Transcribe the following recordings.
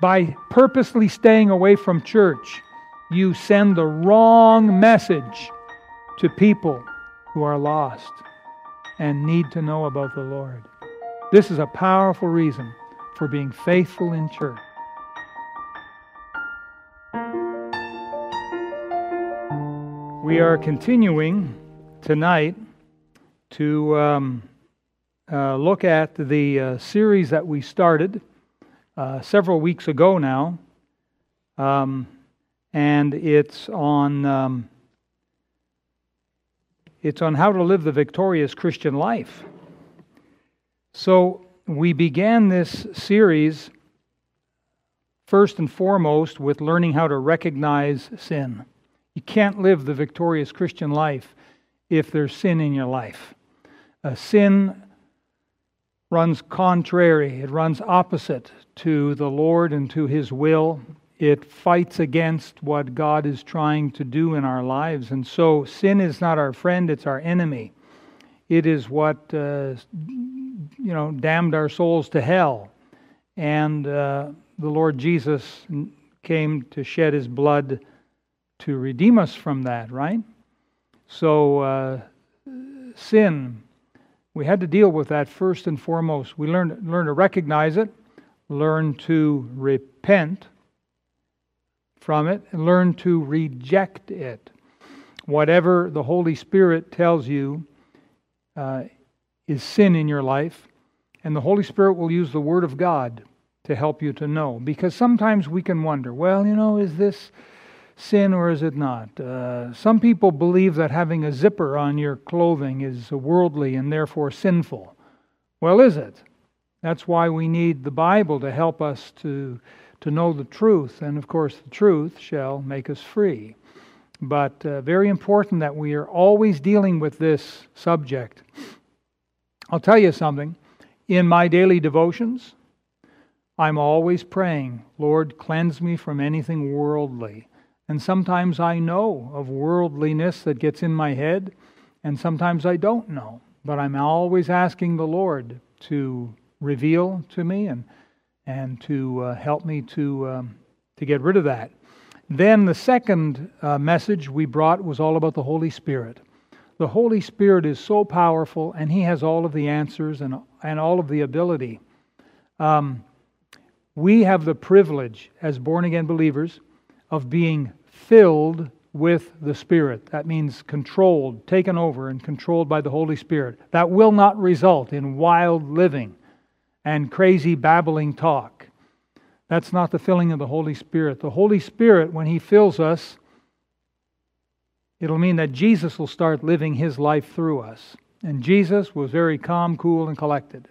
By purposely staying away from church, you send the wrong message to people who are lost and need to know about the Lord. This is a powerful reason for being faithful in church. We are continuing tonight to um, uh, look at the uh, series that we started uh, several weeks ago now. Um, and it's on, um, it's on how to live the victorious Christian life. So we began this series first and foremost with learning how to recognize sin. You can't live the victorious Christian life if there's sin in your life. A sin runs contrary, it runs opposite to the Lord and to His will. It fights against what God is trying to do in our lives. And so sin is not our friend, it's our enemy. It is what, uh, you know, damned our souls to hell. And uh, the Lord Jesus came to shed His blood to redeem us from that, right? So, uh, sin, we had to deal with that first and foremost. We learn, learn to recognize it, learn to repent from it, and learn to reject it. Whatever the Holy Spirit tells you uh, is sin in your life, and the Holy Spirit will use the Word of God to help you to know. Because sometimes we can wonder, well, you know, is this sin or is it not? Uh, some people believe that having a zipper on your clothing is worldly and therefore sinful. Well, is it? That's why we need the Bible to help us to, to know the truth. And of course, the truth shall make us free. But uh, very important that we are always dealing with this subject. I'll tell you something. In my daily devotions, I'm always praying, Lord, cleanse me from anything worldly. And sometimes I know of worldliness that gets in my head, and sometimes I don't know. But I'm always asking the Lord to reveal to me and, and to uh, help me to, um, to get rid of that. Then the second uh, message we brought was all about the Holy Spirit. The Holy Spirit is so powerful, and He has all of the answers and, and all of the ability. Um, we have the privilege, as born again believers, of being filled with the Spirit. That means controlled, taken over, and controlled by the Holy Spirit. That will not result in wild living and crazy babbling talk. That's not the filling of the Holy Spirit. The Holy Spirit, when He fills us, it'll mean that Jesus will start living His life through us. And Jesus was very calm, cool, and collected.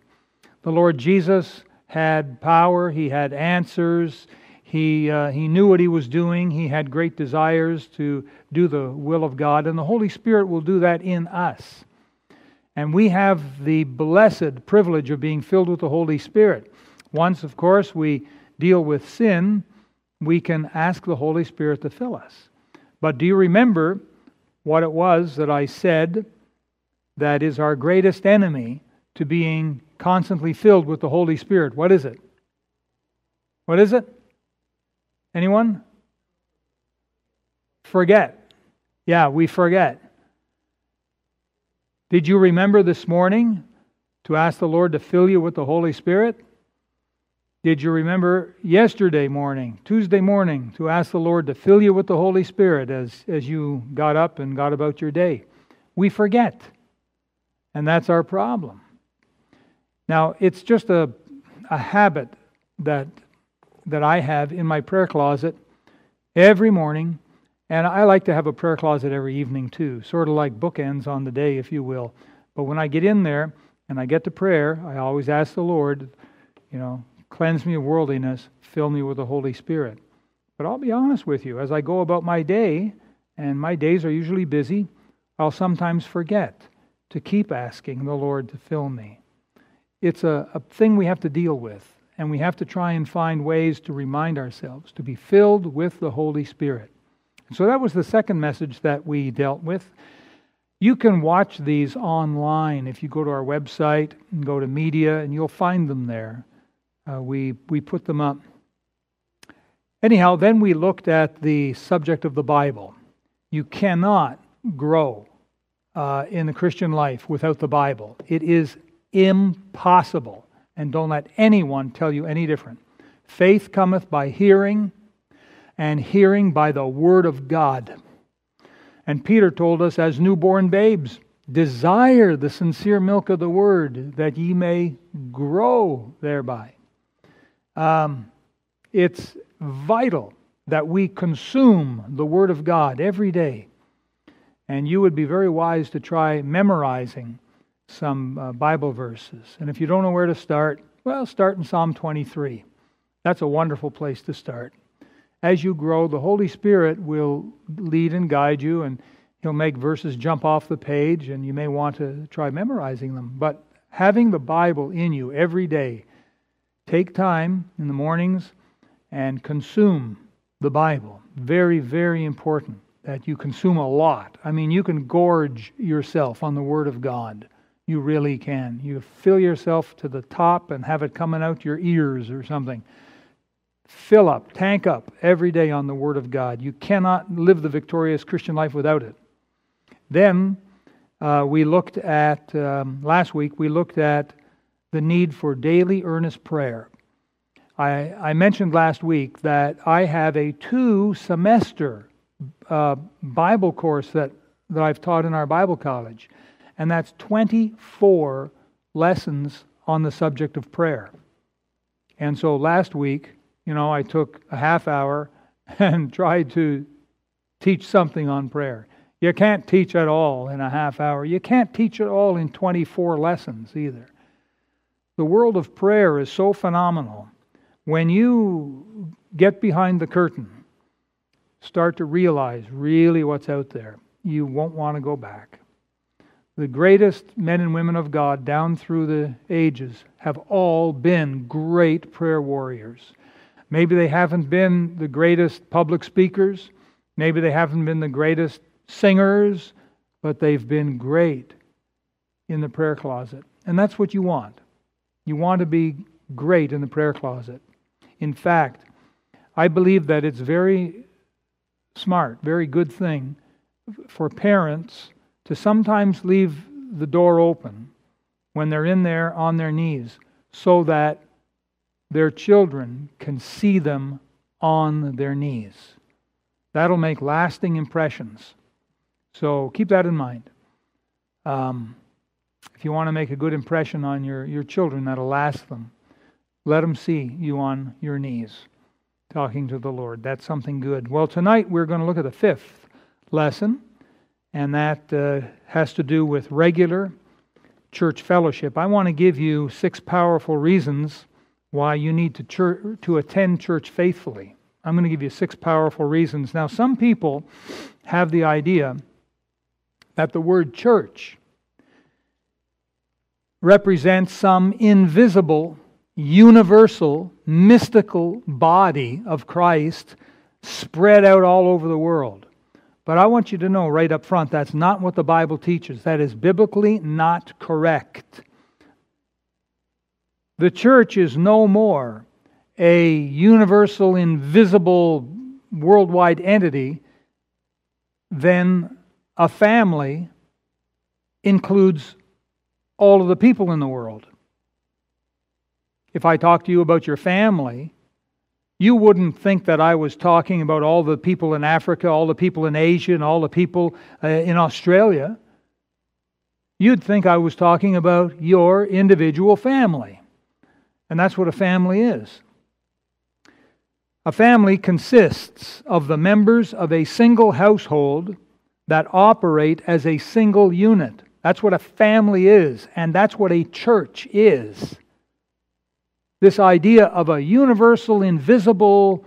The Lord Jesus had power, He had answers. He, uh, he knew what he was doing. He had great desires to do the will of God, and the Holy Spirit will do that in us. And we have the blessed privilege of being filled with the Holy Spirit. Once, of course, we deal with sin, we can ask the Holy Spirit to fill us. But do you remember what it was that I said that is our greatest enemy to being constantly filled with the Holy Spirit? What is it? What is it? Anyone? Forget. Yeah, we forget. Did you remember this morning to ask the Lord to fill you with the Holy Spirit? Did you remember yesterday morning, Tuesday morning, to ask the Lord to fill you with the Holy Spirit as, as you got up and got about your day? We forget. And that's our problem. Now, it's just a, a habit that that I have in my prayer closet every morning. And I like to have a prayer closet every evening too, sort of like bookends on the day, if you will. But when I get in there and I get to prayer, I always ask the Lord, you know, cleanse me of worldliness, fill me with the Holy Spirit. But I'll be honest with you, as I go about my day, and my days are usually busy, I'll sometimes forget to keep asking the Lord to fill me. It's a, a thing we have to deal with and we have to try and find ways to remind ourselves to be filled with the Holy Spirit. So that was the second message that we dealt with. You can watch these online if you go to our website and go to media, and you'll find them there. Uh, we, we put them up Anyhow, then we looked at the subject of the Bible. You cannot grow uh, in the Christian life without the Bible. It is impossible. And don't let anyone tell you any different. Faith cometh by hearing, and hearing by the Word of God. And Peter told us, as newborn babes, desire the sincere milk of the Word, that ye may grow thereby. Um, it's vital that we consume the Word of God every day. And you would be very wise to try memorizing some uh, Bible verses. And if you don't know where to start, well, start in Psalm 23. That's a wonderful place to start. As you grow, the Holy Spirit will lead and guide you, and He'll make verses jump off the page, and you may want to try memorizing them. But having the Bible in you every day, take time in the mornings and consume the Bible. Very, very important that you consume a lot. I mean, you can gorge yourself on the Word of God. You really can. You fill yourself to the top and have it coming out your ears or something. Fill up, tank up every day on the Word of God. You cannot live the victorious Christian life without it. Then uh, we looked at, um, last week, we looked at the need for daily earnest prayer. I, I mentioned last week that I have a two semester uh, Bible course that, that I've taught in our Bible college, and that's 24 lessons on the subject of prayer. And so last week, you know, I took a half hour and tried to teach something on prayer. You can't teach at all in a half hour. You can't teach at all in 24 lessons either. The world of prayer is so phenomenal when you get behind the curtain, start to realize really what's out there, you won't want to go back. The greatest men and women of God down through the ages have all been great prayer warriors. Maybe they haven't been the greatest public speakers, maybe they haven't been the greatest singers, but they've been great in the prayer closet. And that's what you want. You want to be great in the prayer closet. In fact, I believe that it's very smart, very good thing for parents to sometimes leave the door open when they're in there on their knees so that their children can see them on their knees. That'll make lasting impressions. So keep that in mind. Um, if you want to make a good impression on your, your children, that'll last them. Let them see you on your knees talking to the Lord. That's something good. Well, tonight we're going to look at the fifth lesson, and that uh, has to do with regular church fellowship. I want to give you six powerful reasons why you need to, to attend church faithfully. I'm going to give you six powerful reasons. Now, some people have the idea that the word church represents some invisible universal, mystical body of Christ spread out all over the world. But I want you to know right up front that's not what the Bible teaches. That is biblically not correct. The church is no more a universal, invisible, worldwide entity than a family includes all of the people in the world if I talk to you about your family, you wouldn't think that I was talking about all the people in Africa, all the people in Asia, and all the people uh, in Australia. You'd think I was talking about your individual family. And that's what a family is. A family consists of the members of a single household that operate as a single unit. That's what a family is, and that's what a church is. This idea of a universal, invisible,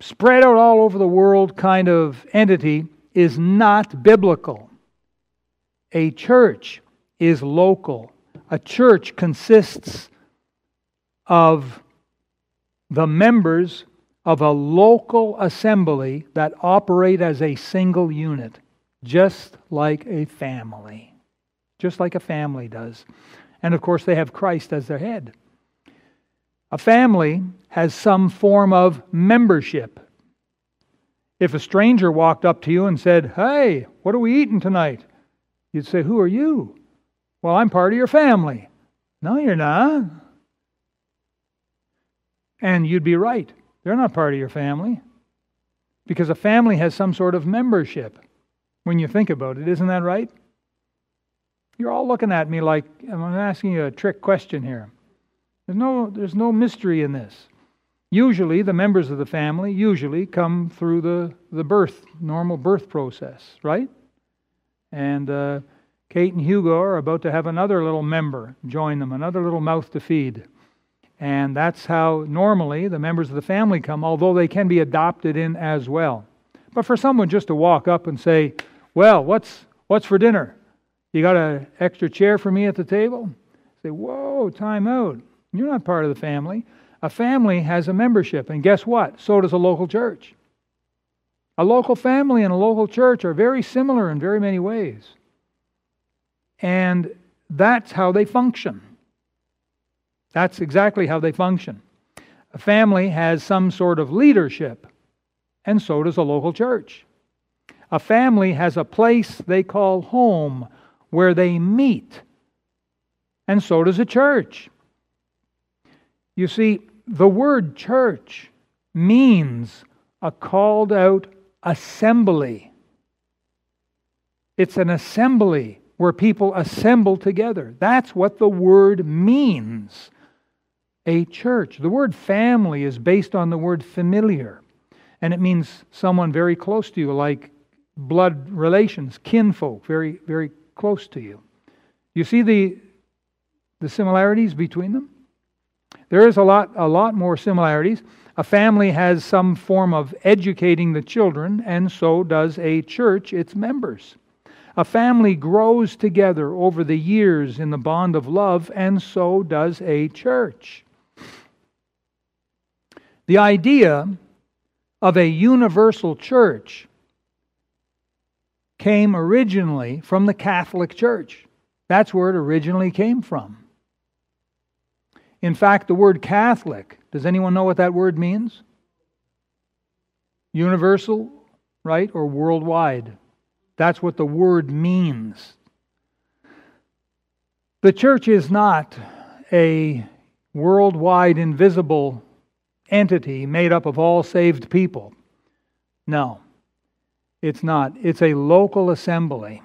spread out all over the world kind of entity is not biblical. A church is local. A church consists of the members of a local assembly that operate as a single unit, just like a family. Just like a family does. And of course, they have Christ as their head. A family has some form of membership. If a stranger walked up to you and said, Hey, what are we eating tonight? You'd say, Who are you? Well, I'm part of your family. No, you're not. And you'd be right. They're not part of your family. Because a family has some sort of membership when you think about it. Isn't that right? You're all looking at me like I'm asking you a trick question here. There's no, there's no mystery in this. Usually, the members of the family usually come through the, the birth, normal birth process, right? And uh, Kate and Hugo are about to have another little member join them, another little mouth to feed. And that's how normally the members of the family come, although they can be adopted in as well. But for someone just to walk up and say, Well, what's, what's for dinner? You got an extra chair for me at the table? Say, Whoa, time out. You're not part of the family. A family has a membership, and guess what? So does a local church. A local family and a local church are very similar in very many ways. And that's how they function. That's exactly how they function. A family has some sort of leadership, and so does a local church. A family has a place they call home where they meet, and so does a church. You see, the word church means a called out assembly. It's an assembly where people assemble together. That's what the word means. A church. The word family is based on the word familiar, and it means someone very close to you, like blood relations, kinfolk, very, very close to you. You see the, the similarities between them? There is a lot, a lot more similarities. A family has some form of educating the children, and so does a church its members. A family grows together over the years in the bond of love, and so does a church. The idea of a universal church came originally from the Catholic Church. That's where it originally came from. In fact, the word Catholic, does anyone know what that word means? Universal, right? Or worldwide. That's what the word means. The church is not a worldwide invisible entity made up of all saved people. No, it's not. It's a local assembly,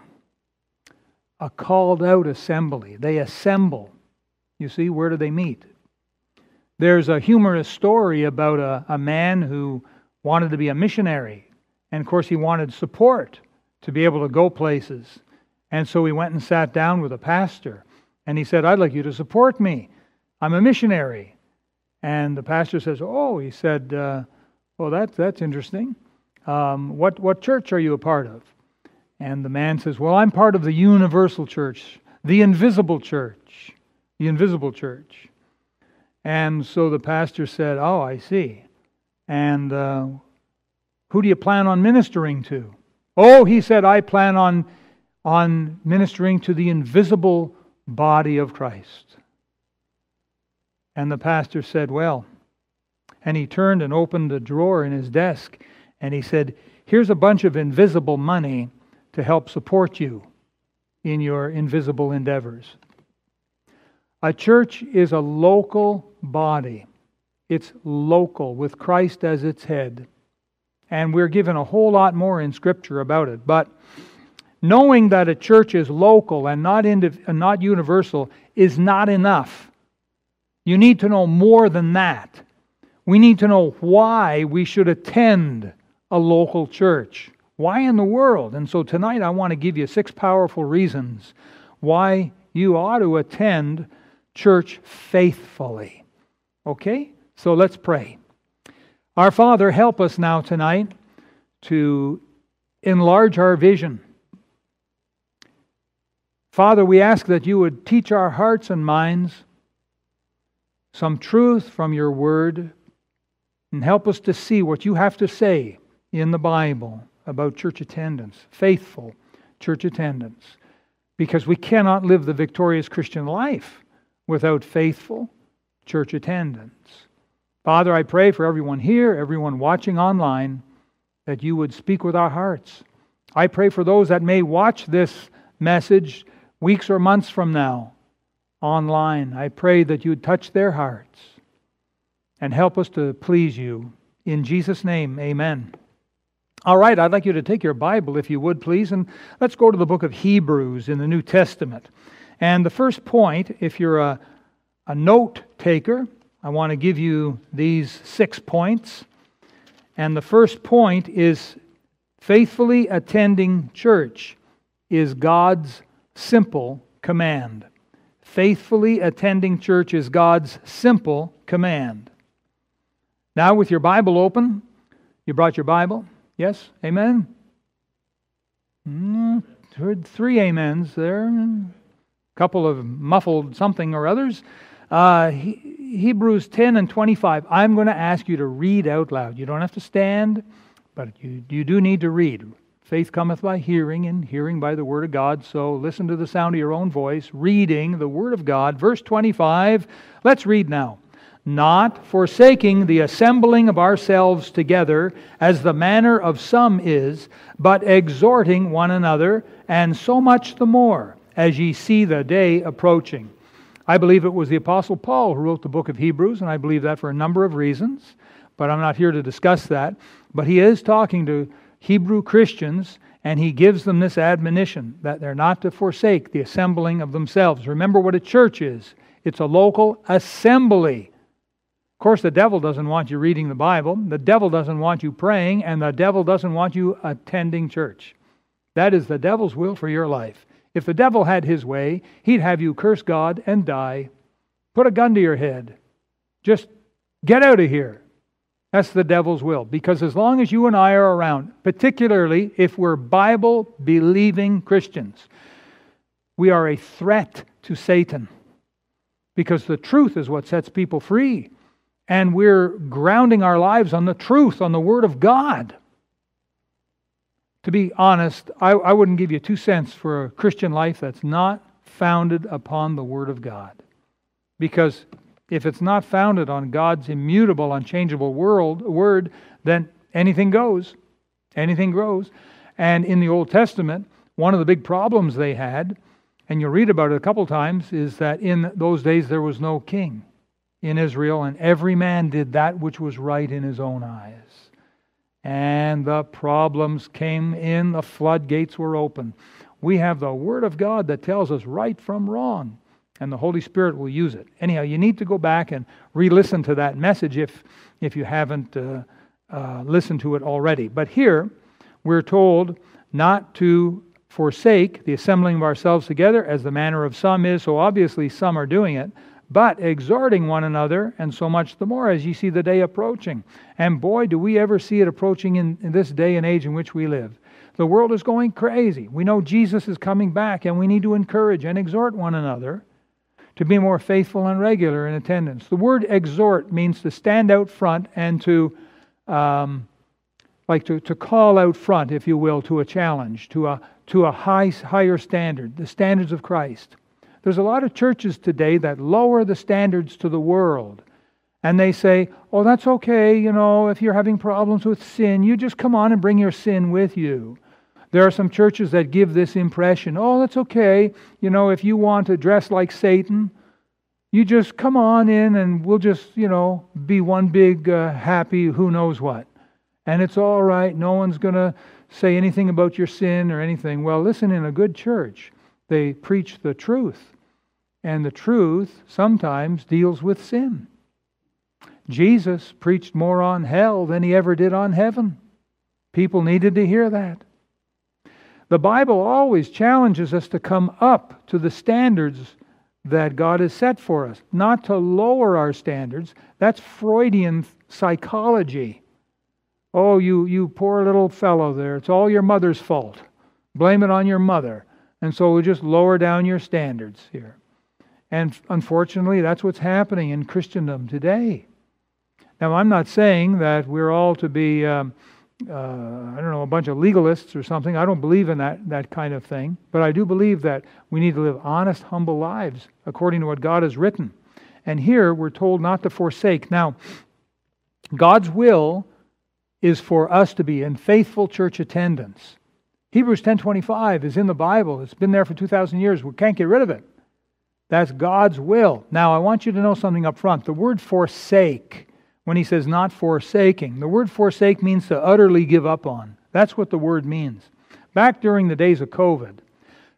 a called out assembly. They assemble. You see, where do they meet? There's a humorous story about a, a man who wanted to be a missionary. And of course, he wanted support to be able to go places. And so he went and sat down with a pastor. And he said, I'd like you to support me. I'm a missionary. And the pastor says, Oh, he said, uh, Well, that, that's interesting. Um, what, what church are you a part of? And the man says, Well, I'm part of the universal church, the invisible church. The invisible church. And so the pastor said, Oh, I see. And uh, who do you plan on ministering to? Oh, he said, I plan on, on ministering to the invisible body of Christ. And the pastor said, Well, and he turned and opened a drawer in his desk and he said, Here's a bunch of invisible money to help support you in your invisible endeavors. A church is a local body, it's local with Christ as its head. And we're given a whole lot more in Scripture about it. But knowing that a church is local and not, indiv- and not universal is not enough. You need to know more than that. We need to know why we should attend a local church. Why in the world? And so tonight I want to give you six powerful reasons why you ought to attend church faithfully. Okay? So let's pray. Our Father, help us now tonight to enlarge our vision. Father, we ask that you would teach our hearts and minds some truth from your word and help us to see what you have to say in the Bible about church attendance, faithful church attendance, because we cannot live the victorious Christian life without faithful church attendance. Father, I pray for everyone here, everyone watching online, that you would speak with our hearts. I pray for those that may watch this message weeks or months from now online. I pray that you would touch their hearts and help us to please you. In Jesus' name, amen. All right, I'd like you to take your Bible, if you would, please, and let's go to the book of Hebrews in the New Testament. And the first point, if you're a, a note taker, I want to give you these six points. And the first point is faithfully attending church is God's simple command. Faithfully attending church is God's simple command. Now, with your Bible open, you brought your Bible? Yes? Amen? Mm, heard three amens there. A couple of muffled something or others. Uh, Hebrews 10 and 25. I'm going to ask you to read out loud. You don't have to stand, but you, you do need to read. Faith cometh by hearing, and hearing by the Word of God. So listen to the sound of your own voice, reading the Word of God. Verse 25. Let's read now not forsaking the assembling of ourselves together, as the manner of some is, but exhorting one another, and so much the more, as ye see the day approaching. I believe it was the Apostle Paul who wrote the book of Hebrews, and I believe that for a number of reasons, but I'm not here to discuss that. But he is talking to Hebrew Christians, and he gives them this admonition that they're not to forsake the assembling of themselves. Remember what a church is it's a local assembly of course, the devil doesn't want you reading the Bible, the devil doesn't want you praying, and the devil doesn't want you attending church. That is the devil's will for your life. If the devil had his way, he'd have you curse God and die. Put a gun to your head. Just get out of here. That's the devil's will. Because as long as you and I are around, particularly if we're Bible believing Christians, we are a threat to Satan. Because the truth is what sets people free and we're grounding our lives on the truth, on the Word of God. To be honest, I, I wouldn't give you two cents for a Christian life that's not founded upon the Word of God. Because if it's not founded on God's immutable, unchangeable world, word, then anything goes, anything grows. And in the Old Testament, one of the big problems they had, and you'll read about it a couple times, is that in those days there was no king in Israel, and every man did that which was right in his own eyes. And the problems came in, the floodgates were open. We have the Word of God that tells us right from wrong, and the Holy Spirit will use it. Anyhow, you need to go back and re listen to that message if, if you haven't uh, uh, listened to it already. But here, we're told not to forsake the assembling of ourselves together as the manner of some is, so obviously some are doing it but exhorting one another, and so much the more as ye see the day approaching. And boy, do we ever see it approaching in, in, this day and age in which we live. The world is going crazy. We know Jesus is coming back, and we need to encourage and exhort one another to be more faithful and regular in attendance. The word exhort means to stand out front and to, um, like to, to call out front, if you will, to a challenge, to a, to a high, higher standard, the standards of Christ. There's a lot of churches today that lower the standards to the world. And they say, oh, that's okay, you know, if you're having problems with sin, you just come on and bring your sin with you. There are some churches that give this impression oh, that's okay, you know, if you want to dress like Satan, you just come on in and we'll just, you know, be one big uh, happy who knows what. And it's all right, no one's going to say anything about your sin or anything. Well, listen, in a good church, they preach the truth. And the truth sometimes deals with sin. Jesus preached more on hell than he ever did on heaven. People needed to hear that. The Bible always challenges us to come up to the standards that God has set for us, not to lower our standards. That's Freudian psychology. Oh, you, you poor little fellow there, it's all your mother's fault. Blame it on your mother. And so we just lower down your standards here. And unfortunately, that's what's happening in Christendom today. Now, I'm not saying that we're all to be, um, uh, I don't know, a bunch of legalists or something. I don't believe in that, that kind of thing. But I do believe that we need to live honest, humble lives according to what God has written. And here we're told not to forsake. Now, God's will is for us to be in faithful church attendance. Hebrews 10:25 is in the Bible. It's been there for 2000 years. We can't get rid of it. That's God's will. Now, I want you to know something up front. The word forsake, when he says not forsaking, the word forsake means to utterly give up on. That's what the word means. Back during the days of COVID,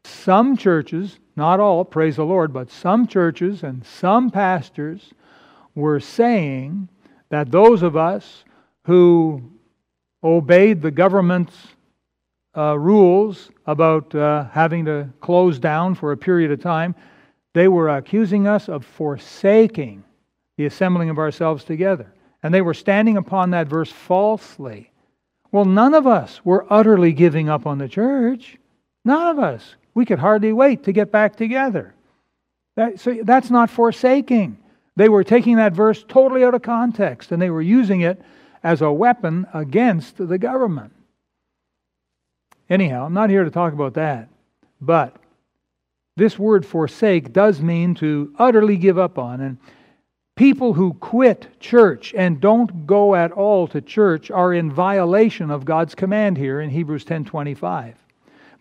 some churches, not all, praise the Lord, but some churches and some pastors were saying that those of us who obeyed the government's uh, rules about uh, having to close down for a period of time, they were accusing us of forsaking the assembling of ourselves together. And they were standing upon that verse falsely. Well, none of us were utterly giving up on the church. None of us. We could hardly wait to get back together. That, so that's not forsaking. They were taking that verse totally out of context and they were using it as a weapon against the government. Anyhow, I'm not here to talk about that. But this word forsake does mean to utterly give up on. And people who quit church and don't go at all to church are in violation of God's command here in Hebrews 10:25.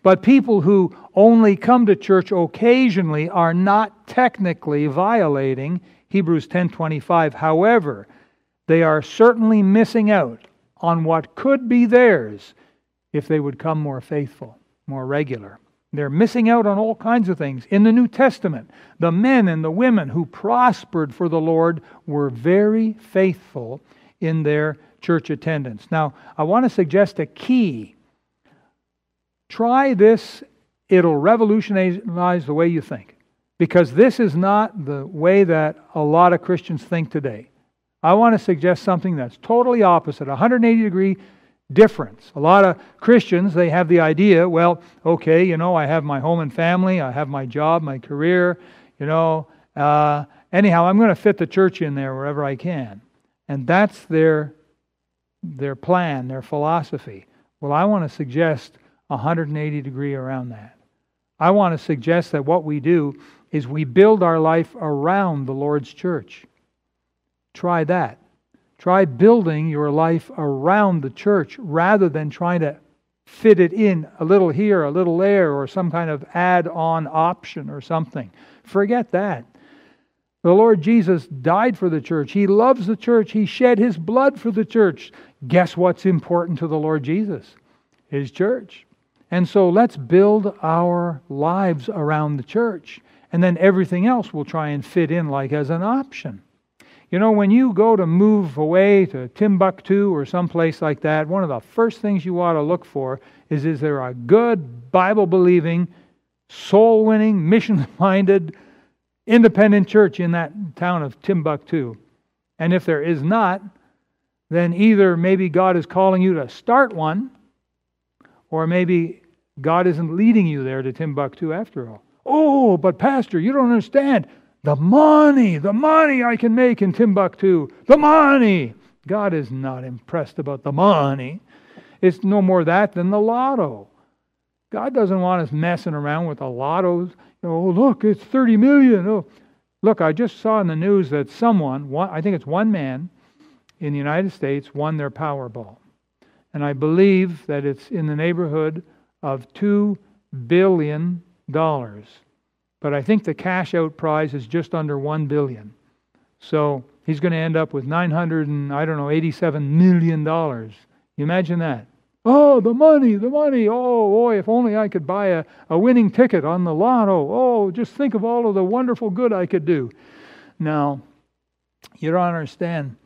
But people who only come to church occasionally are not technically violating Hebrews 10:25. However, they are certainly missing out on what could be theirs if they would come more faithful, more regular. They're missing out on all kinds of things. In the New Testament, the men and the women who prospered for the Lord were very faithful in their church attendance. Now, I want to suggest a key. Try this, it'll revolutionize the way you think. Because this is not the way that a lot of Christians think today. I want to suggest something that's totally opposite, 180 degree difference. A lot of Christians, they have the idea, well, okay, you know, I have my home and family, I have my job, my career, you know, uh, anyhow, I'm going to fit the church in there wherever I can. And that's their, their plan, their philosophy. Well, I want to suggest 180 degree around that. I want to suggest that what we do is we build our life around the Lord's church. Try that. Try building your life around the church rather than trying to fit it in a little here, a little there, or some kind of add on option or something. Forget that. The Lord Jesus died for the church. He loves the church. He shed his blood for the church. Guess what's important to the Lord Jesus? His church. And so let's build our lives around the church. And then everything else will try and fit in like as an option. You know, when you go to move away to Timbuktu or someplace like that, one of the first things you ought to look for is is there a good, Bible believing, soul winning, mission minded, independent church in that town of Timbuktu? And if there is not, then either maybe God is calling you to start one, or maybe God isn't leading you there to Timbuktu after all. Oh, but Pastor, you don't understand. The money, the money I can make in Timbuktu, the money. God is not impressed about the money. It's no more that than the lotto. God doesn't want us messing around with the lottos. You know, oh, look, it's 30 million. Oh, look, I just saw in the news that someone, one, I think it's one man in the United States, won their Powerball. And I believe that it's in the neighborhood of $2 billion but I think the cash out prize is just under 1 billion. So he's going to end up with 900 and I don't know 87 million dollars. You imagine that? Oh, the money, the money. Oh, boy, if only I could buy a, a winning ticket on the lotto. Oh, just think of all of the wonderful good I could do. Now, you don't understand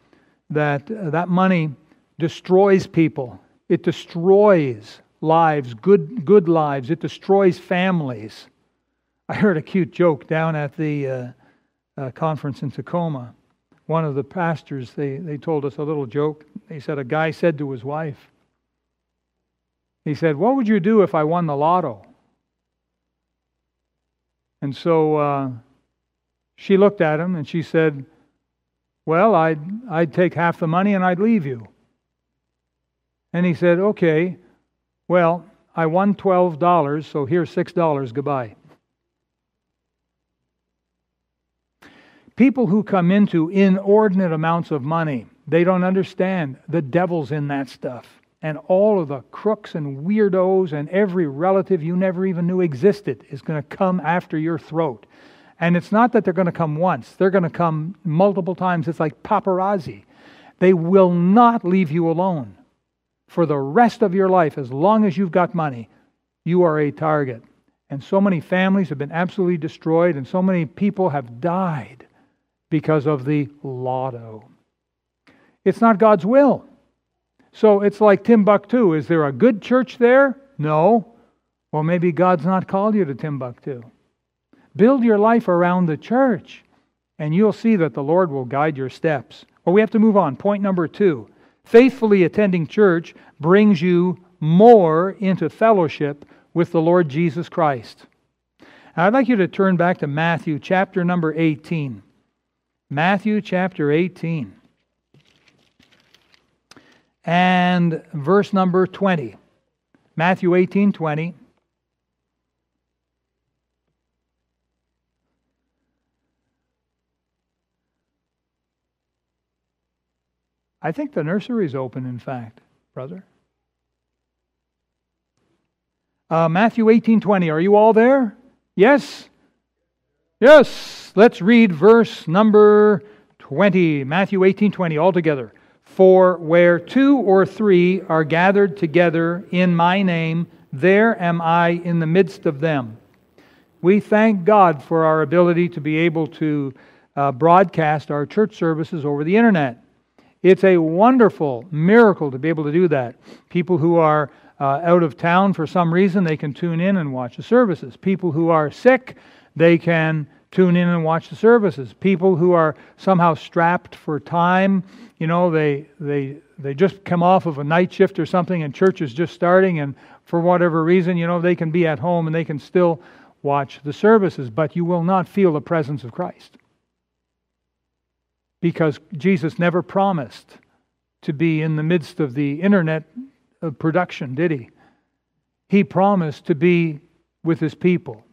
that uh, that money destroys people. It destroys lives, good good lives. It destroys families. I heard a cute joke down at the uh, uh, conference in Tacoma. One of the pastors, they, they told us a little joke. They said, A guy said to his wife, He said, What would you do if I won the lotto? And so uh, she looked at him and she said, Well, I'd, I'd take half the money and I'd leave you. And he said, Okay, well, I won $12, so here's $6. Goodbye. People who come into inordinate amounts of money, they don't understand the devil's in that stuff. And all of the crooks and weirdos and every relative you never even knew existed is going to come after your throat. And it's not that they're going to come once, they're going to come multiple times. It's like paparazzi. They will not leave you alone. For the rest of your life, as long as you've got money, you are a target. And so many families have been absolutely destroyed, and so many people have died because of the lotto. It's not God's will. So it's like Timbuktu. Is there a good church there? No. Well, maybe God's not called you to Timbuktu. Build your life around the church, and you'll see that the Lord will guide your steps. Well, we have to move on. Point number two faithfully attending church brings you more into fellowship with the Lord Jesus Christ. Now, I'd like you to turn back to Matthew chapter number 18. Matthew chapter 18 and verse number 20. Matthew 18 20. I think the nursery is open, in fact, brother. Uh, Matthew 18 20. Are you all there? Yes? Yes. Let's read verse number 20. Matthew 18 20 all together. For where two or three are gathered together in my name, there am I in the midst of them. We thank God for our ability to be able to uh, broadcast our church services over the internet. It's a wonderful miracle to be able to do that. People who are uh, out of town for some reason, they can tune in and watch the services. People who are sick, they can tune in and watch the services. People who are somehow strapped for time, you know, they they they just come off of a night shift or something and church is just starting and for whatever reason, you know, they can be at home and they can still watch the services, but you will not feel the presence of Christ because Jesus never promised to be in the midst of the internet uh, production, did he? He promised to be with his people.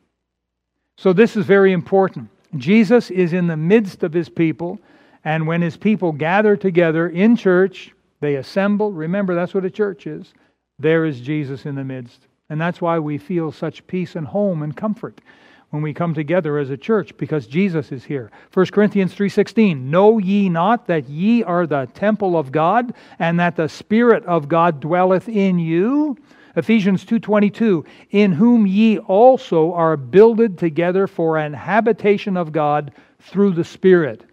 So, this is very important. Jesus is in the midst of his people, and when his people gather together in church, they assemble. Remember, that's what a church is. There is Jesus in the midst. And that's why we feel such peace and home and comfort when we come together as a church because Jesus is here. 1 Corinthians 3:16 Know ye not that ye are the temple of God and that the spirit of God dwelleth in you? Ephesians 2:22 In whom ye also are builded together for an habitation of God through the Spirit.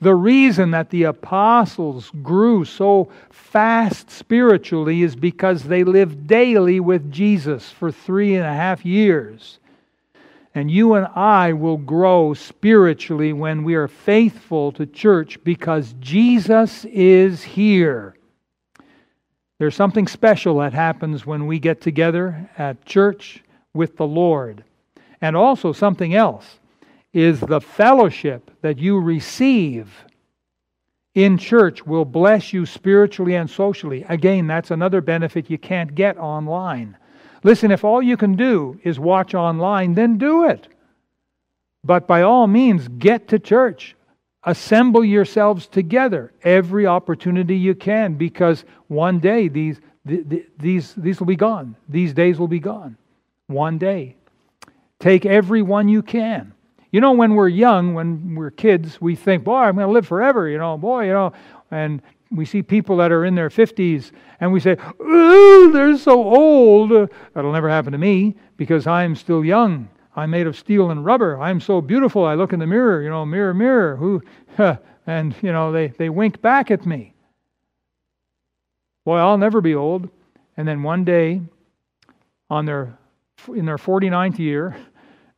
The reason that the apostles grew so fast spiritually is because they lived daily with Jesus for three and a half years. And you and I will grow spiritually when we are faithful to church because Jesus is here. There's something special that happens when we get together at church with the Lord. And also, something else is the fellowship that you receive in church will bless you spiritually and socially. Again, that's another benefit you can't get online. Listen, if all you can do is watch online, then do it. But by all means, get to church. Assemble yourselves together every opportunity you can because one day these, these, these will be gone. These days will be gone. One day. Take every one you can. You know, when we're young, when we're kids, we think, boy, I'm going to live forever, you know, boy, you know, and we see people that are in their 50s and we say, Ooh, they're so old. That'll never happen to me because I'm still young. I'm made of steel and rubber. I'm so beautiful. I look in the mirror, you know, mirror, mirror. Who? and, you know, they, they wink back at me. Boy, I'll never be old. And then one day, on their, in their 49th year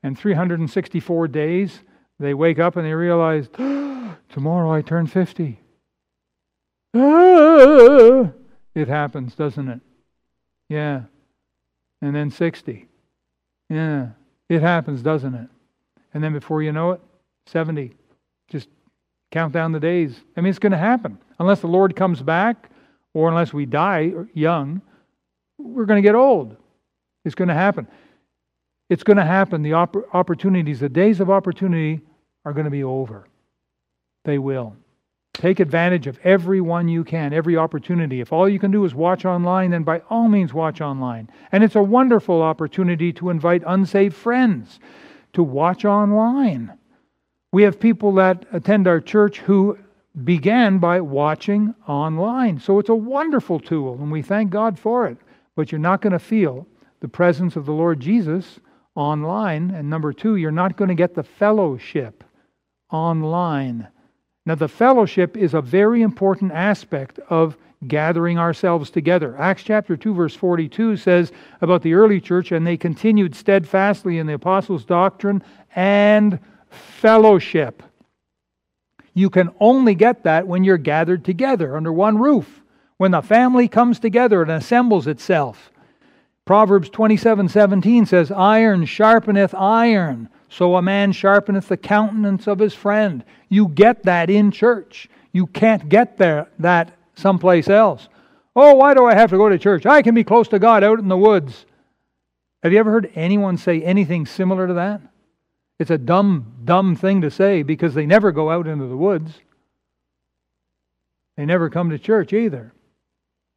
and 364 days, they wake up and they realize, tomorrow I turn 50. Ah, it happens, doesn't it? Yeah. And then 60. Yeah. It happens, doesn't it? And then before you know it, 70. Just count down the days. I mean, it's going to happen. Unless the Lord comes back or unless we die young, we're going to get old. It's going to happen. It's going to happen. The opp- opportunities, the days of opportunity are going to be over. They will. Take advantage of every one you can, every opportunity. If all you can do is watch online, then by all means watch online. And it's a wonderful opportunity to invite unsaved friends to watch online. We have people that attend our church who began by watching online. So it's a wonderful tool, and we thank God for it. But you're not going to feel the presence of the Lord Jesus online. And number two, you're not going to get the fellowship online. Now, the fellowship is a very important aspect of gathering ourselves together. Acts chapter 2, verse 42 says about the early church, and they continued steadfastly in the apostles' doctrine and fellowship. You can only get that when you're gathered together under one roof, when the family comes together and assembles itself. Proverbs 27 17 says, Iron sharpeneth iron, so a man sharpeneth the countenance of his friend. You get that in church. You can't get there, that someplace else. Oh, why do I have to go to church? I can be close to God out in the woods. Have you ever heard anyone say anything similar to that? It's a dumb, dumb thing to say because they never go out into the woods. They never come to church either.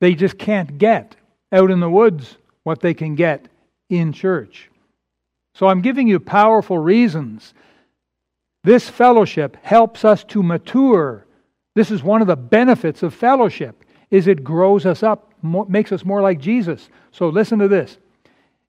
They just can't get out in the woods what they can get in church. So I'm giving you powerful reasons. This fellowship helps us to mature. This is one of the benefits of fellowship is it grows us up, makes us more like Jesus. So listen to this.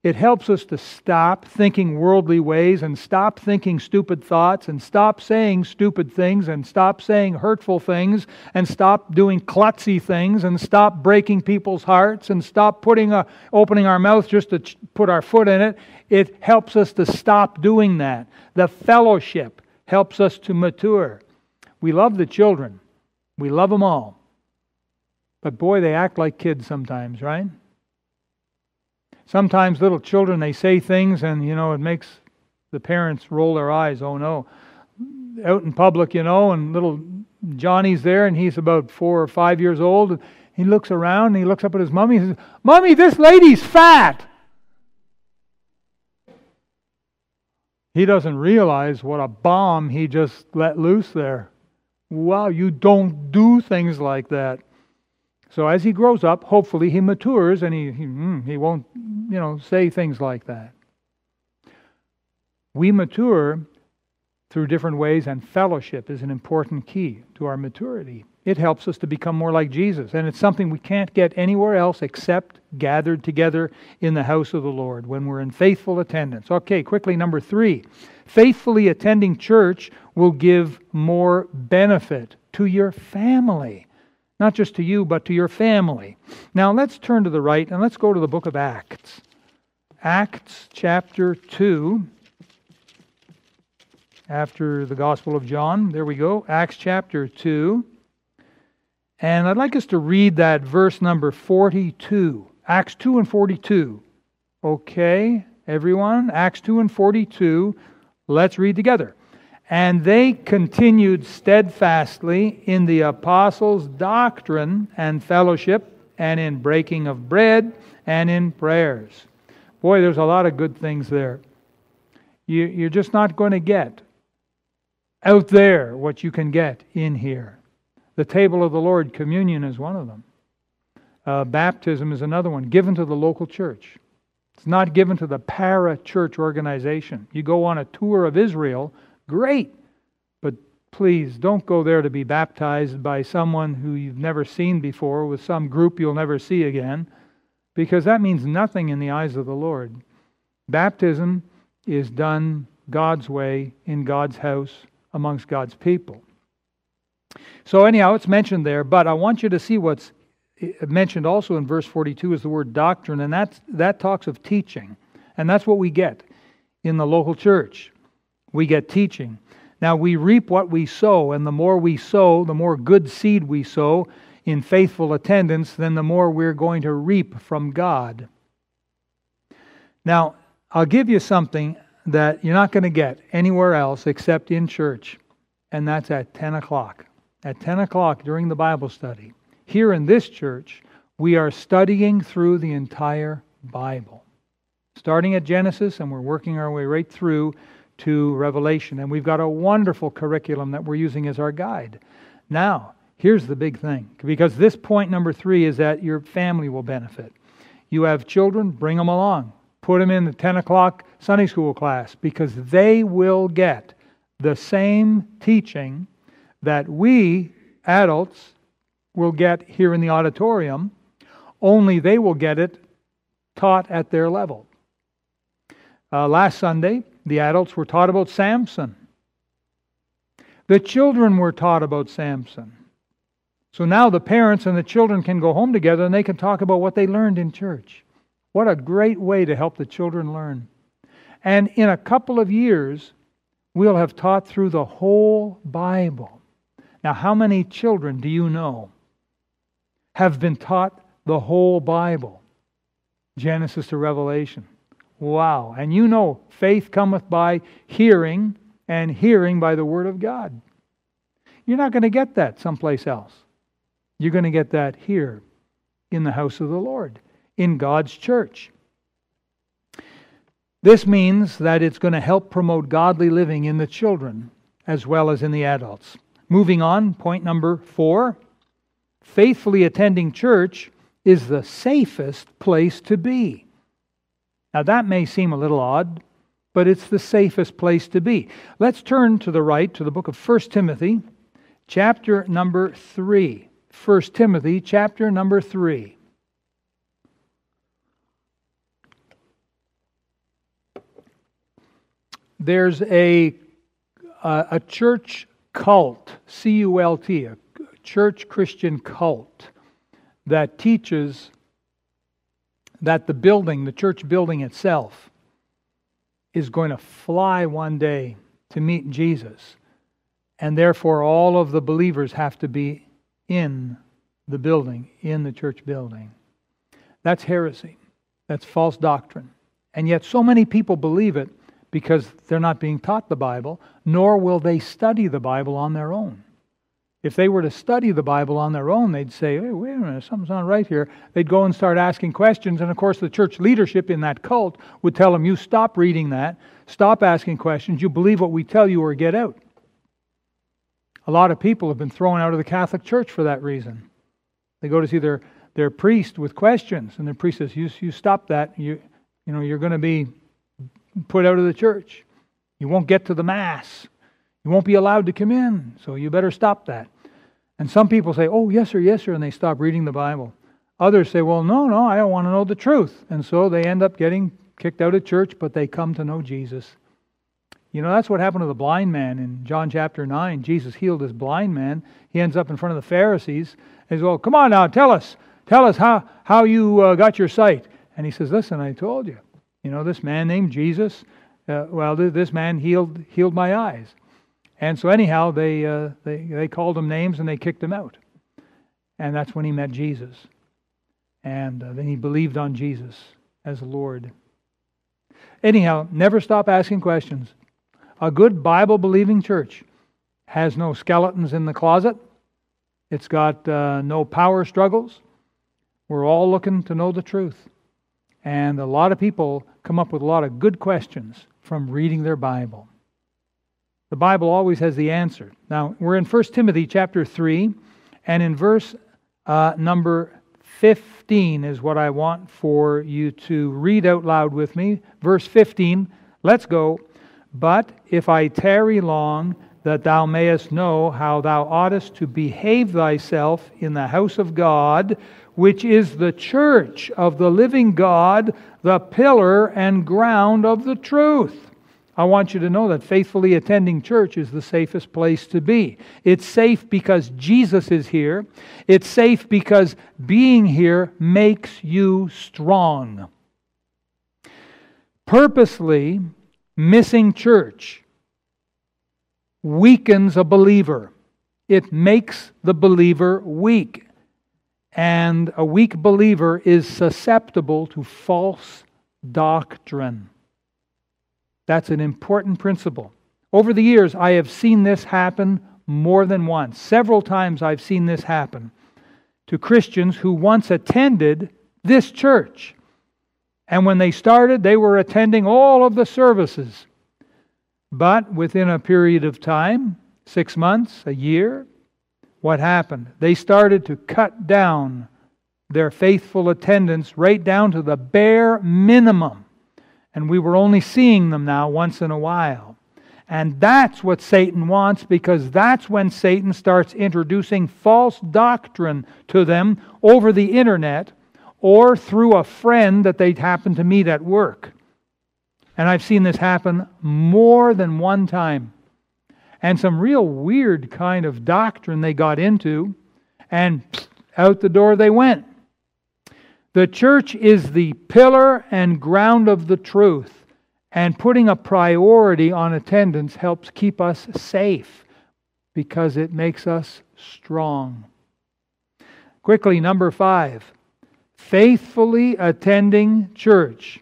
It helps us to stop thinking worldly ways and stop thinking stupid thoughts and stop saying stupid things and stop saying hurtful things and stop doing klutzy things and stop breaking people's hearts and stop putting a, opening our mouth just to put our foot in it. It helps us to stop doing that. The fellowship helps us to mature. We love the children. We love them all. But boy, they act like kids sometimes, right? Sometimes little children, they say things and, you know, it makes the parents roll their eyes. Oh, no. Out in public, you know, and little Johnny's there and he's about four or five years old. He looks around and he looks up at his mummy and says, Mummy, this lady's fat. He doesn't realize what a bomb he just let loose there. Wow, you don't do things like that. So as he grows up, hopefully he matures and he, he, hmm, he won't, you know, say things like that. We mature through different ways, and fellowship is an important key to our maturity. It helps us to become more like Jesus, and it's something we can't get anywhere else except gathered together in the house of the Lord when we're in faithful attendance. Okay, quickly, number three. Faithfully attending church will give more benefit to your family not just to you, but to your family. Now let's turn to the right and let's go to the book of Acts. Acts chapter 2, after the Gospel of John. There we go. Acts chapter 2. And I'd like us to read that verse number 42. Acts 2 and 42. Okay, everyone? Acts 2 and 42. Let's read together. And they continued steadfastly in the apostles' doctrine and fellowship, and in breaking of bread, and in prayers. Boy, there's a lot of good things there. You, are just not going to get out there what you can get in here. The table of the Lord, communion is one of them. Uh, baptism is another one, given to the local church. It's not given to the para church organization. You go on a tour of Israel, Great. But please don't go there to be baptized by someone who you've never seen before, with some group you'll never see again, because that means nothing in the eyes of the Lord. Baptism is done God's way in God's house amongst God's people. So, anyhow, it's mentioned there, but I want you to see what's mentioned also in verse 42 is the word doctrine, and that's, that talks of teaching. And that's what we get in the local church we get teaching. Now we reap what we sow, and the more we sow, the more good seed we sow in faithful attendance, then the more we're going to reap from God. Now, I'll give you something that you're not going to get anywhere else except in church, and that's at 10 o'clock. At 10 o'clock during the Bible study. Here in this church, we are studying through the entire Bible. Starting at Genesis, and we're working our way right through to Revelation. And we've got a wonderful curriculum that we're using as our guide. Now, here's the big thing because this point number three is that your family will benefit. You have children, bring them along. Put them in the 10 o'clock Sunday school class because they will get the same teaching that we adults will get here in the auditorium, only they will get it taught at their level. Uh, last Sunday, the adults were taught about Samson. The children were taught about Samson. So now the parents and the children can go home together and they can talk about what they learned in church. What a great way to help the children learn. And in a couple of years, we'll have taught through the whole Bible. Now, how many children do you know have been taught the whole Bible? Genesis to Revelation. Wow. And you know, faith cometh by hearing, and hearing by the Word of God. You're not going to get that someplace else. You're going to get that here in the house of the Lord, in God's church. This means that it's going to help promote godly living in the children as well as in the adults. Moving on, point number four faithfully attending church is the safest place to be. Now, that may seem a little odd, but it's the safest place to be. Let's turn to the right to the book of 1 Timothy, chapter number 3. 1 Timothy chapter number 3. There's a, a, a church cult, C U L T, a church Christian cult, that teaches that the building, the church building itself, is going to fly one day to meet Jesus. And therefore, all of the believers have to be in the building, in the church building. That's heresy. That's false doctrine. And yet, so many people believe it because they're not being taught the Bible, nor will they study the Bible on their own. If they were to study the Bible on their own, they'd say, hey, wait a minute, something's not right here. They'd go and start asking questions. And of course, the church leadership in that cult would tell them, you stop reading that, stop asking questions, you believe what we tell you, or get out. A lot of people have been thrown out of the Catholic Church for that reason. They go to see their, their priest with questions, and the priest says, "You, you stop that. You, you know, you're going to be put out of the church. You won't get to the mass. You won't be allowed to come in. So you better stop that." And some people say, "Oh, yes sir, yes sir," and they stop reading the Bible. Others say, "Well, no, no, I don't want to know the truth," and so they end up getting kicked out of church, but they come to know Jesus. You know, that's what happened to the blind man in John chapter 9. Jesus healed this blind man. He ends up in front of the Pharisees. And says, well, come on now, tell us. Tell us how, how you uh, got your sight. And he says, listen, I told you. You know, this man named Jesus, uh, well, this man healed, healed my eyes. And so, anyhow, they, uh, they, they called him names and they kicked him out. And that's when he met Jesus. And uh, then he believed on Jesus as Lord. Anyhow, never stop asking questions. A good Bible believing church has no skeletons in the closet, it's got uh, no power struggles. We're all looking to know the truth. And a lot of people come up with a lot of good questions from reading their Bible. The Bible always has the answer. Now, we're in 1 Timothy chapter 3, and in verse uh, number 15 is what I want for you to read out loud with me. Verse 15, let's go. But if I tarry long, that thou mayest know how thou oughtest to behave thyself in the house of God, which is the church of the living God, the pillar and ground of the truth. I want you to know that faithfully attending church is the safest place to be. It's safe because Jesus is here. It's safe because being here makes you strong. Purposely, missing church weakens a believer. It makes the believer weak. And a weak believer is susceptible to false doctrine. That's an important principle. Over the years, I have seen this happen more than once. Several times I've seen this happen to Christians who once attended this church. And when they started, they were attending all of the services. But within a period of time, six months, a year, what happened? They started to cut down their faithful attendance right down to the bare minimum. And we were only seeing them now once in a while. And that's what Satan wants because that's when Satan starts introducing false doctrine to them over the internet or through a friend that they happen to meet at work. And I've seen this happen more than one time. And some real weird kind of doctrine they got into, and out the door they went. The church is the pillar and ground of the truth, and putting a priority on attendance helps keep us safe because it makes us strong. Quickly, number five faithfully attending church.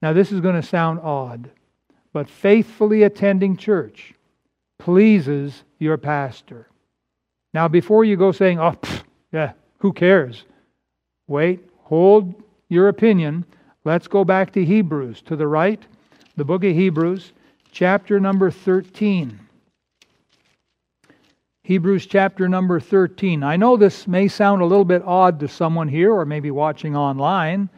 Now, this is going to sound odd, but faithfully attending church pleases your pastor. Now, before you go saying, oh, yeah, who cares? Wait, hold your opinion. Let's go back to Hebrews, to the right, the book of Hebrews, chapter number 13. Hebrews chapter number 13. I know this may sound a little bit odd to someone here or maybe watching online.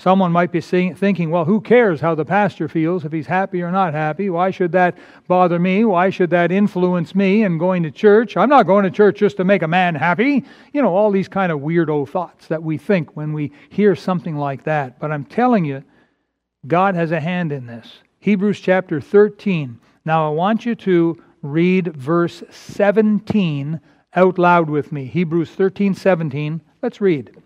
Someone might be thinking, well, who cares how the pastor feels if he's happy or not happy? Why should that bother me? Why should that influence me in going to church? I'm not going to church just to make a man happy. You know, all these kind of weirdo thoughts that we think when we hear something like that. But I'm telling you, God has a hand in this. Hebrews chapter 13. Now, I want you to read verse 17 out loud with me. Hebrews 13 17. Let's read.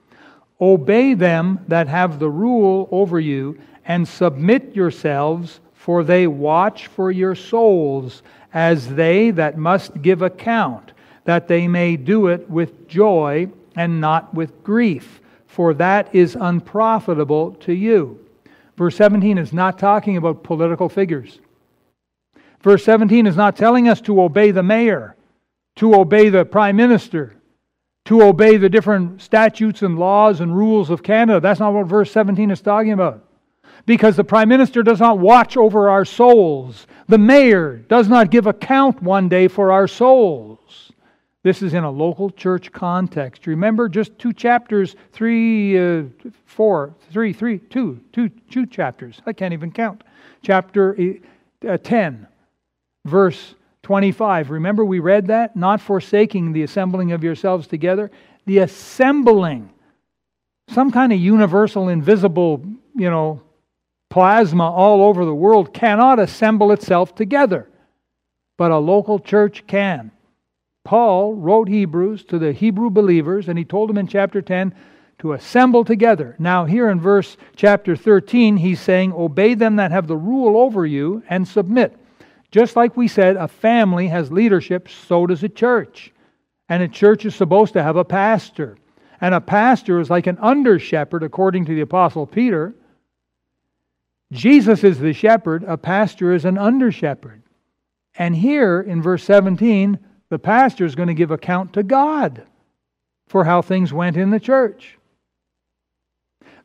Obey them that have the rule over you, and submit yourselves, for they watch for your souls, as they that must give account, that they may do it with joy and not with grief, for that is unprofitable to you. Verse 17 is not talking about political figures. Verse 17 is not telling us to obey the mayor, to obey the prime minister, to obey the different statutes and laws and rules of Canada. That's not what verse 17 is talking about. Because the prime minister does not watch over our souls, the mayor does not give account one day for our souls. This is in a local church context. Remember, just two chapters, three, uh, four, three, three, two, two, two chapters. I can't even count. Chapter uh, 10 verse 25. Remember, we read that? Not forsaking the assembling of yourselves together. The assembling, some kind of universal, invisible, you know, plasma all over the world cannot assemble itself together, but a local church can. Paul wrote Hebrews to the Hebrew believers, and he told them in chapter 10 to assemble together. Now, here in verse chapter 13, he's saying, Obey them that have the rule over you and submit. Just like we said, a family has leadership, so does a church. And a church is supposed to have a pastor. And a pastor is like an under shepherd, according to the Apostle Peter. Jesus is the shepherd, a pastor is an under shepherd. And here in verse 17, the pastor is going to give account to God for how things went in the church.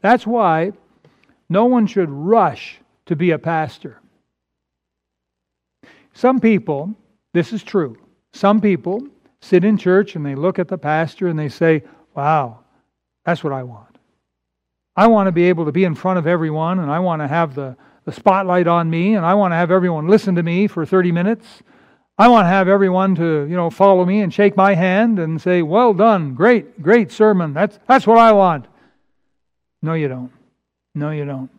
That's why no one should rush to be a pastor. Some people, this is true, some people sit in church and they look at the pastor and they say, Wow, that's what I want. I want to be able to be in front of everyone and I want to have the, the spotlight on me and I want to have everyone listen to me for 30 minutes. I want to have everyone to, you know, follow me and shake my hand and say, "Well done. Great, great sermon. That's that's what I want." No you don't. No you don't.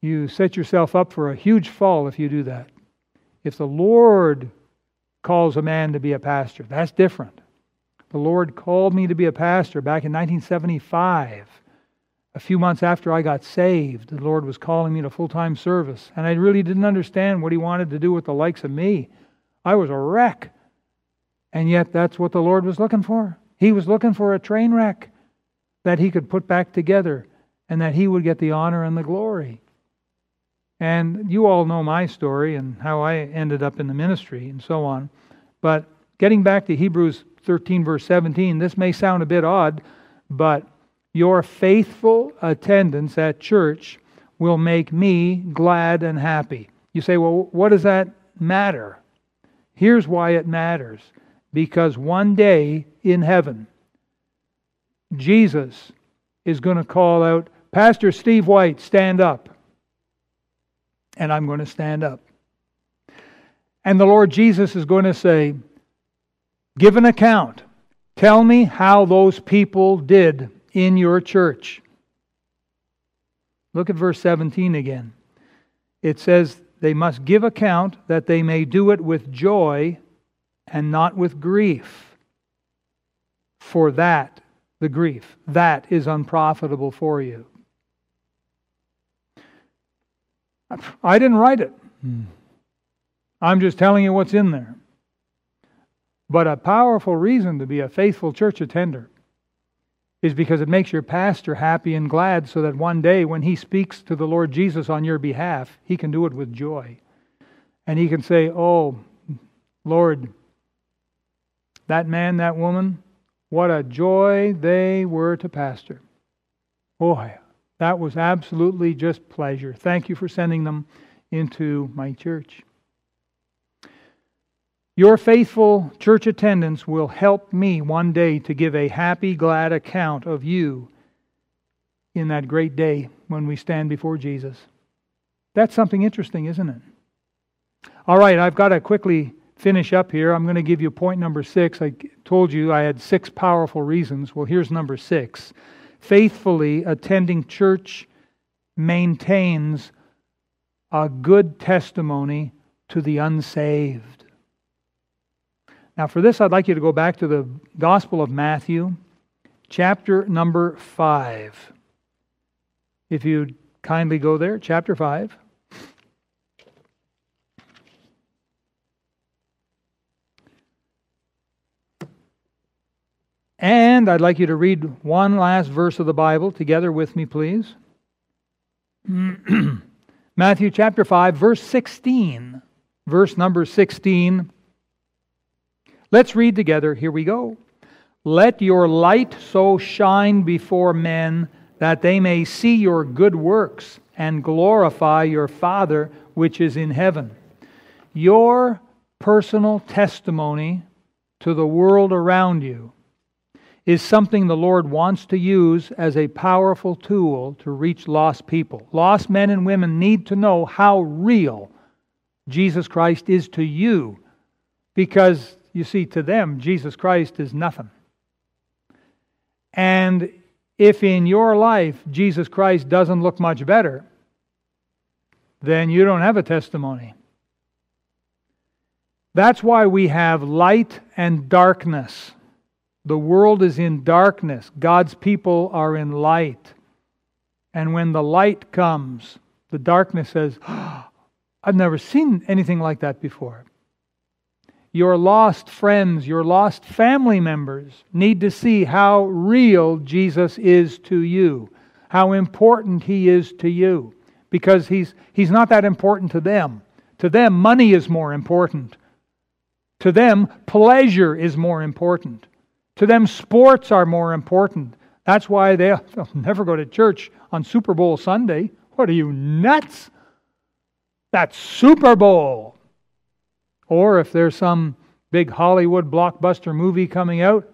You set yourself up for a huge fall if you do that. If the Lord calls a man to be a pastor, that's different. The Lord called me to be a pastor back in 1975. A few months after I got saved, the Lord was calling me to full time service. And I really didn't understand what He wanted to do with the likes of me. I was a wreck. And yet, that's what the Lord was looking for. He was looking for a train wreck that He could put back together and that He would get the honor and the glory. And you all know my story and how I ended up in the ministry and so on. But getting back to Hebrews 13, verse 17, this may sound a bit odd, but your faithful attendance at church will make me glad and happy. You say, well, what does that matter? Here's why it matters. Because one day in heaven, Jesus is going to call out, Pastor Steve White, stand up. And I'm going to stand up. And the Lord Jesus is going to say, Give an account. Tell me how those people did in your church. Look at verse 17 again. It says, They must give account that they may do it with joy and not with grief. For that, the grief, that is unprofitable for you. I didn't write it. I'm just telling you what's in there. But a powerful reason to be a faithful church attender is because it makes your pastor happy and glad so that one day when he speaks to the Lord Jesus on your behalf, he can do it with joy. And he can say, Oh, Lord, that man, that woman, what a joy they were to pastor. Boy, that was absolutely just pleasure. Thank you for sending them into my church. Your faithful church attendance will help me one day to give a happy, glad account of you in that great day when we stand before Jesus. That's something interesting, isn't it? All right, I've got to quickly finish up here. I'm going to give you point number six. I told you I had six powerful reasons. Well, here's number six. Faithfully attending church maintains a good testimony to the unsaved. Now, for this, I'd like you to go back to the Gospel of Matthew, chapter number 5. If you'd kindly go there, chapter 5. And I'd like you to read one last verse of the Bible together with me, please. Matthew chapter 5, verse 16. Verse number 16. Let's read together. Here we go. Let your light so shine before men that they may see your good works and glorify your Father which is in heaven. Your personal testimony to the world around you is something the Lord wants to use as a powerful tool to reach lost people. Lost men and women need to know how real Jesus Christ is to you because you see, to them, Jesus Christ is nothing. And if in your life Jesus Christ doesn't look much better, then you don't have a testimony. That's why we have light and darkness. The world is in darkness, God's people are in light. And when the light comes, the darkness says, oh, I've never seen anything like that before. Your lost friends, your lost family members need to see how real Jesus is to you, how important he is to you, because he's, he's not that important to them. To them, money is more important. To them, pleasure is more important. To them, sports are more important. That's why they'll, never go to church on Super Bowl Sunday. What are you, nuts? That's Super Bowl. Or if there's some big Hollywood blockbuster movie coming out,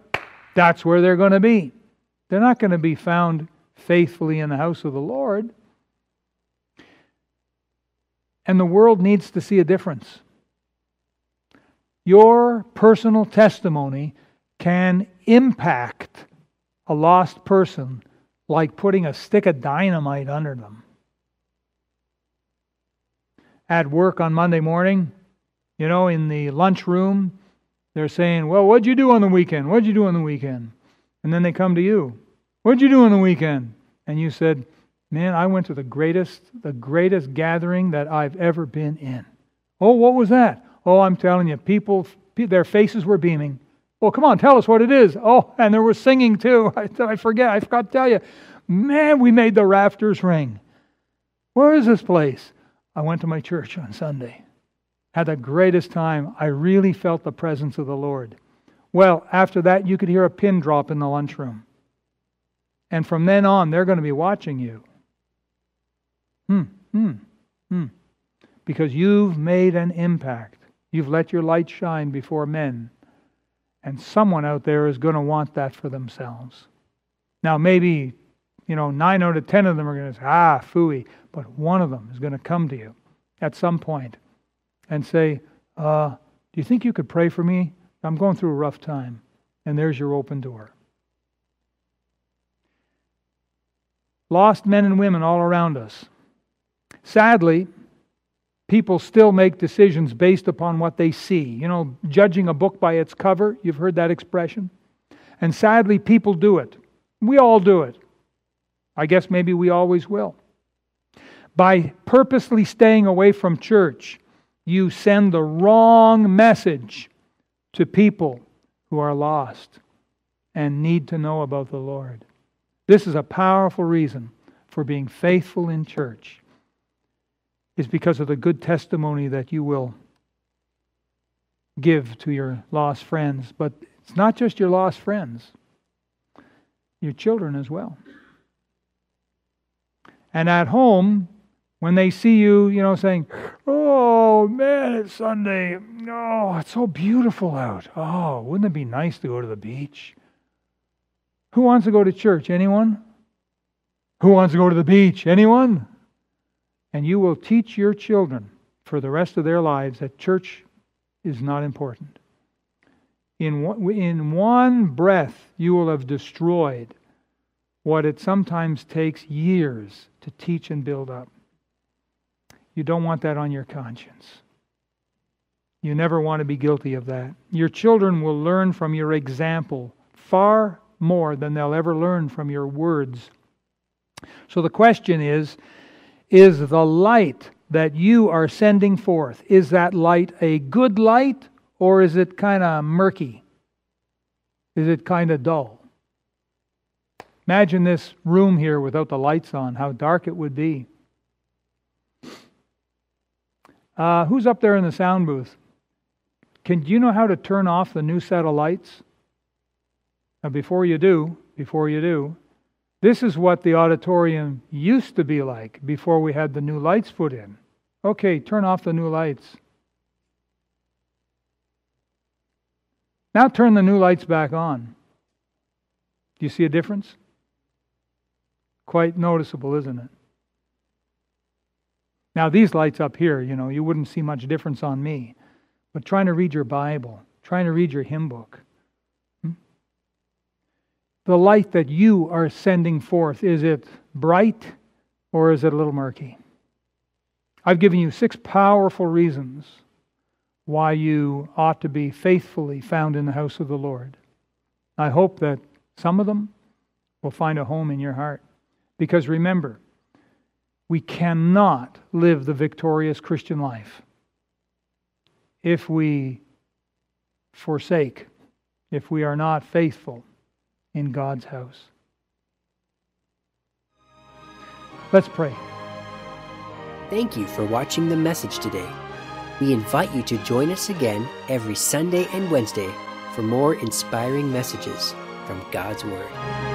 that's where they're going to be. They're not going to be found faithfully in the house of the Lord. And the world needs to see a difference. Your personal testimony can impact a lost person like putting a stick of dynamite under them. At work on Monday morning, you know, in the lunchroom, they're saying, Well, what'd you do on the weekend? What'd you do on the weekend? And then they come to you. What'd you do on the weekend? And you said, Man, I went to the greatest, the greatest gathering that I've ever been in. Oh, what was that? Oh, I'm telling you, people, their faces were beaming. Well, come on, tell us what it is. Oh, and there was singing too. I, I forget, I forgot to tell you. Man, we made the rafters ring. Where is this place? I went to my church on Sunday had the greatest time. I really felt the presence of the Lord. Well, after that, you could hear a pin drop in the lunchroom. And from then on, they're going to be watching you. Hmm, hmm, hmm. because you've made an impact. You've let your light shine before men. And someone out there is going to want that for themselves. Now, maybe, you know, nine out of ten of them are going to say, ah, fooey. But one of them is going to come to you at some point and say, uh, do you think you could pray for me? I'm going through a rough time. And there's your open door. Lost men and women all around us. Sadly, people still make decisions based upon what they see. You know, judging a book by its cover, you've heard that expression. And sadly, people do it. We all do it. I guess maybe we always will. By purposely staying away from church, you send the wrong message to people who are lost and need to know about the Lord. This is a powerful reason for being faithful in church is because of the good testimony that you will give to your lost friends. But it's not just your lost friends, your children as well. And at home, when they see you, you know, saying, Oh man, it's Sunday. Oh, it's so beautiful out. Oh, wouldn't it be nice to go to the beach? Who wants to go to church? Anyone? Who wants to go to the beach? Anyone? And you will teach your children for the rest of their lives that church is not important. In one, in one breath, you will have destroyed what it sometimes takes years to teach and build up. You don't want that on your conscience. You never want to be guilty of that. Your children will learn from your example far more than they'll ever learn from your words. So the question is is the light that you are sending forth is that light a good light or is it kind of murky? Is it kind of dull? Imagine this room here without the lights on, how dark it would be. Uh, who's up there in the sound booth? Can you know how to turn off the new set of lights? Now, before you do, before you do, this is what the auditorium used to be like before we had the new lights put in. Okay, turn off the new lights. Now turn the new lights back on. Do you see a difference? Quite noticeable, isn't it? Now, these lights up here, you know, you wouldn't see much difference on me. But trying to read your Bible, trying to read your hymn book, the light that you are sending forth, is it bright or is it a little murky? I've given you six powerful reasons why you ought to be faithfully found in the house of the Lord. I hope that some of them will find a home in your heart. Because remember, we cannot live the victorious Christian life if we forsake, if we are not faithful in God's house. Let's pray. Thank you for watching the message today. We invite you to join us again every Sunday and Wednesday for more inspiring messages from God's Word.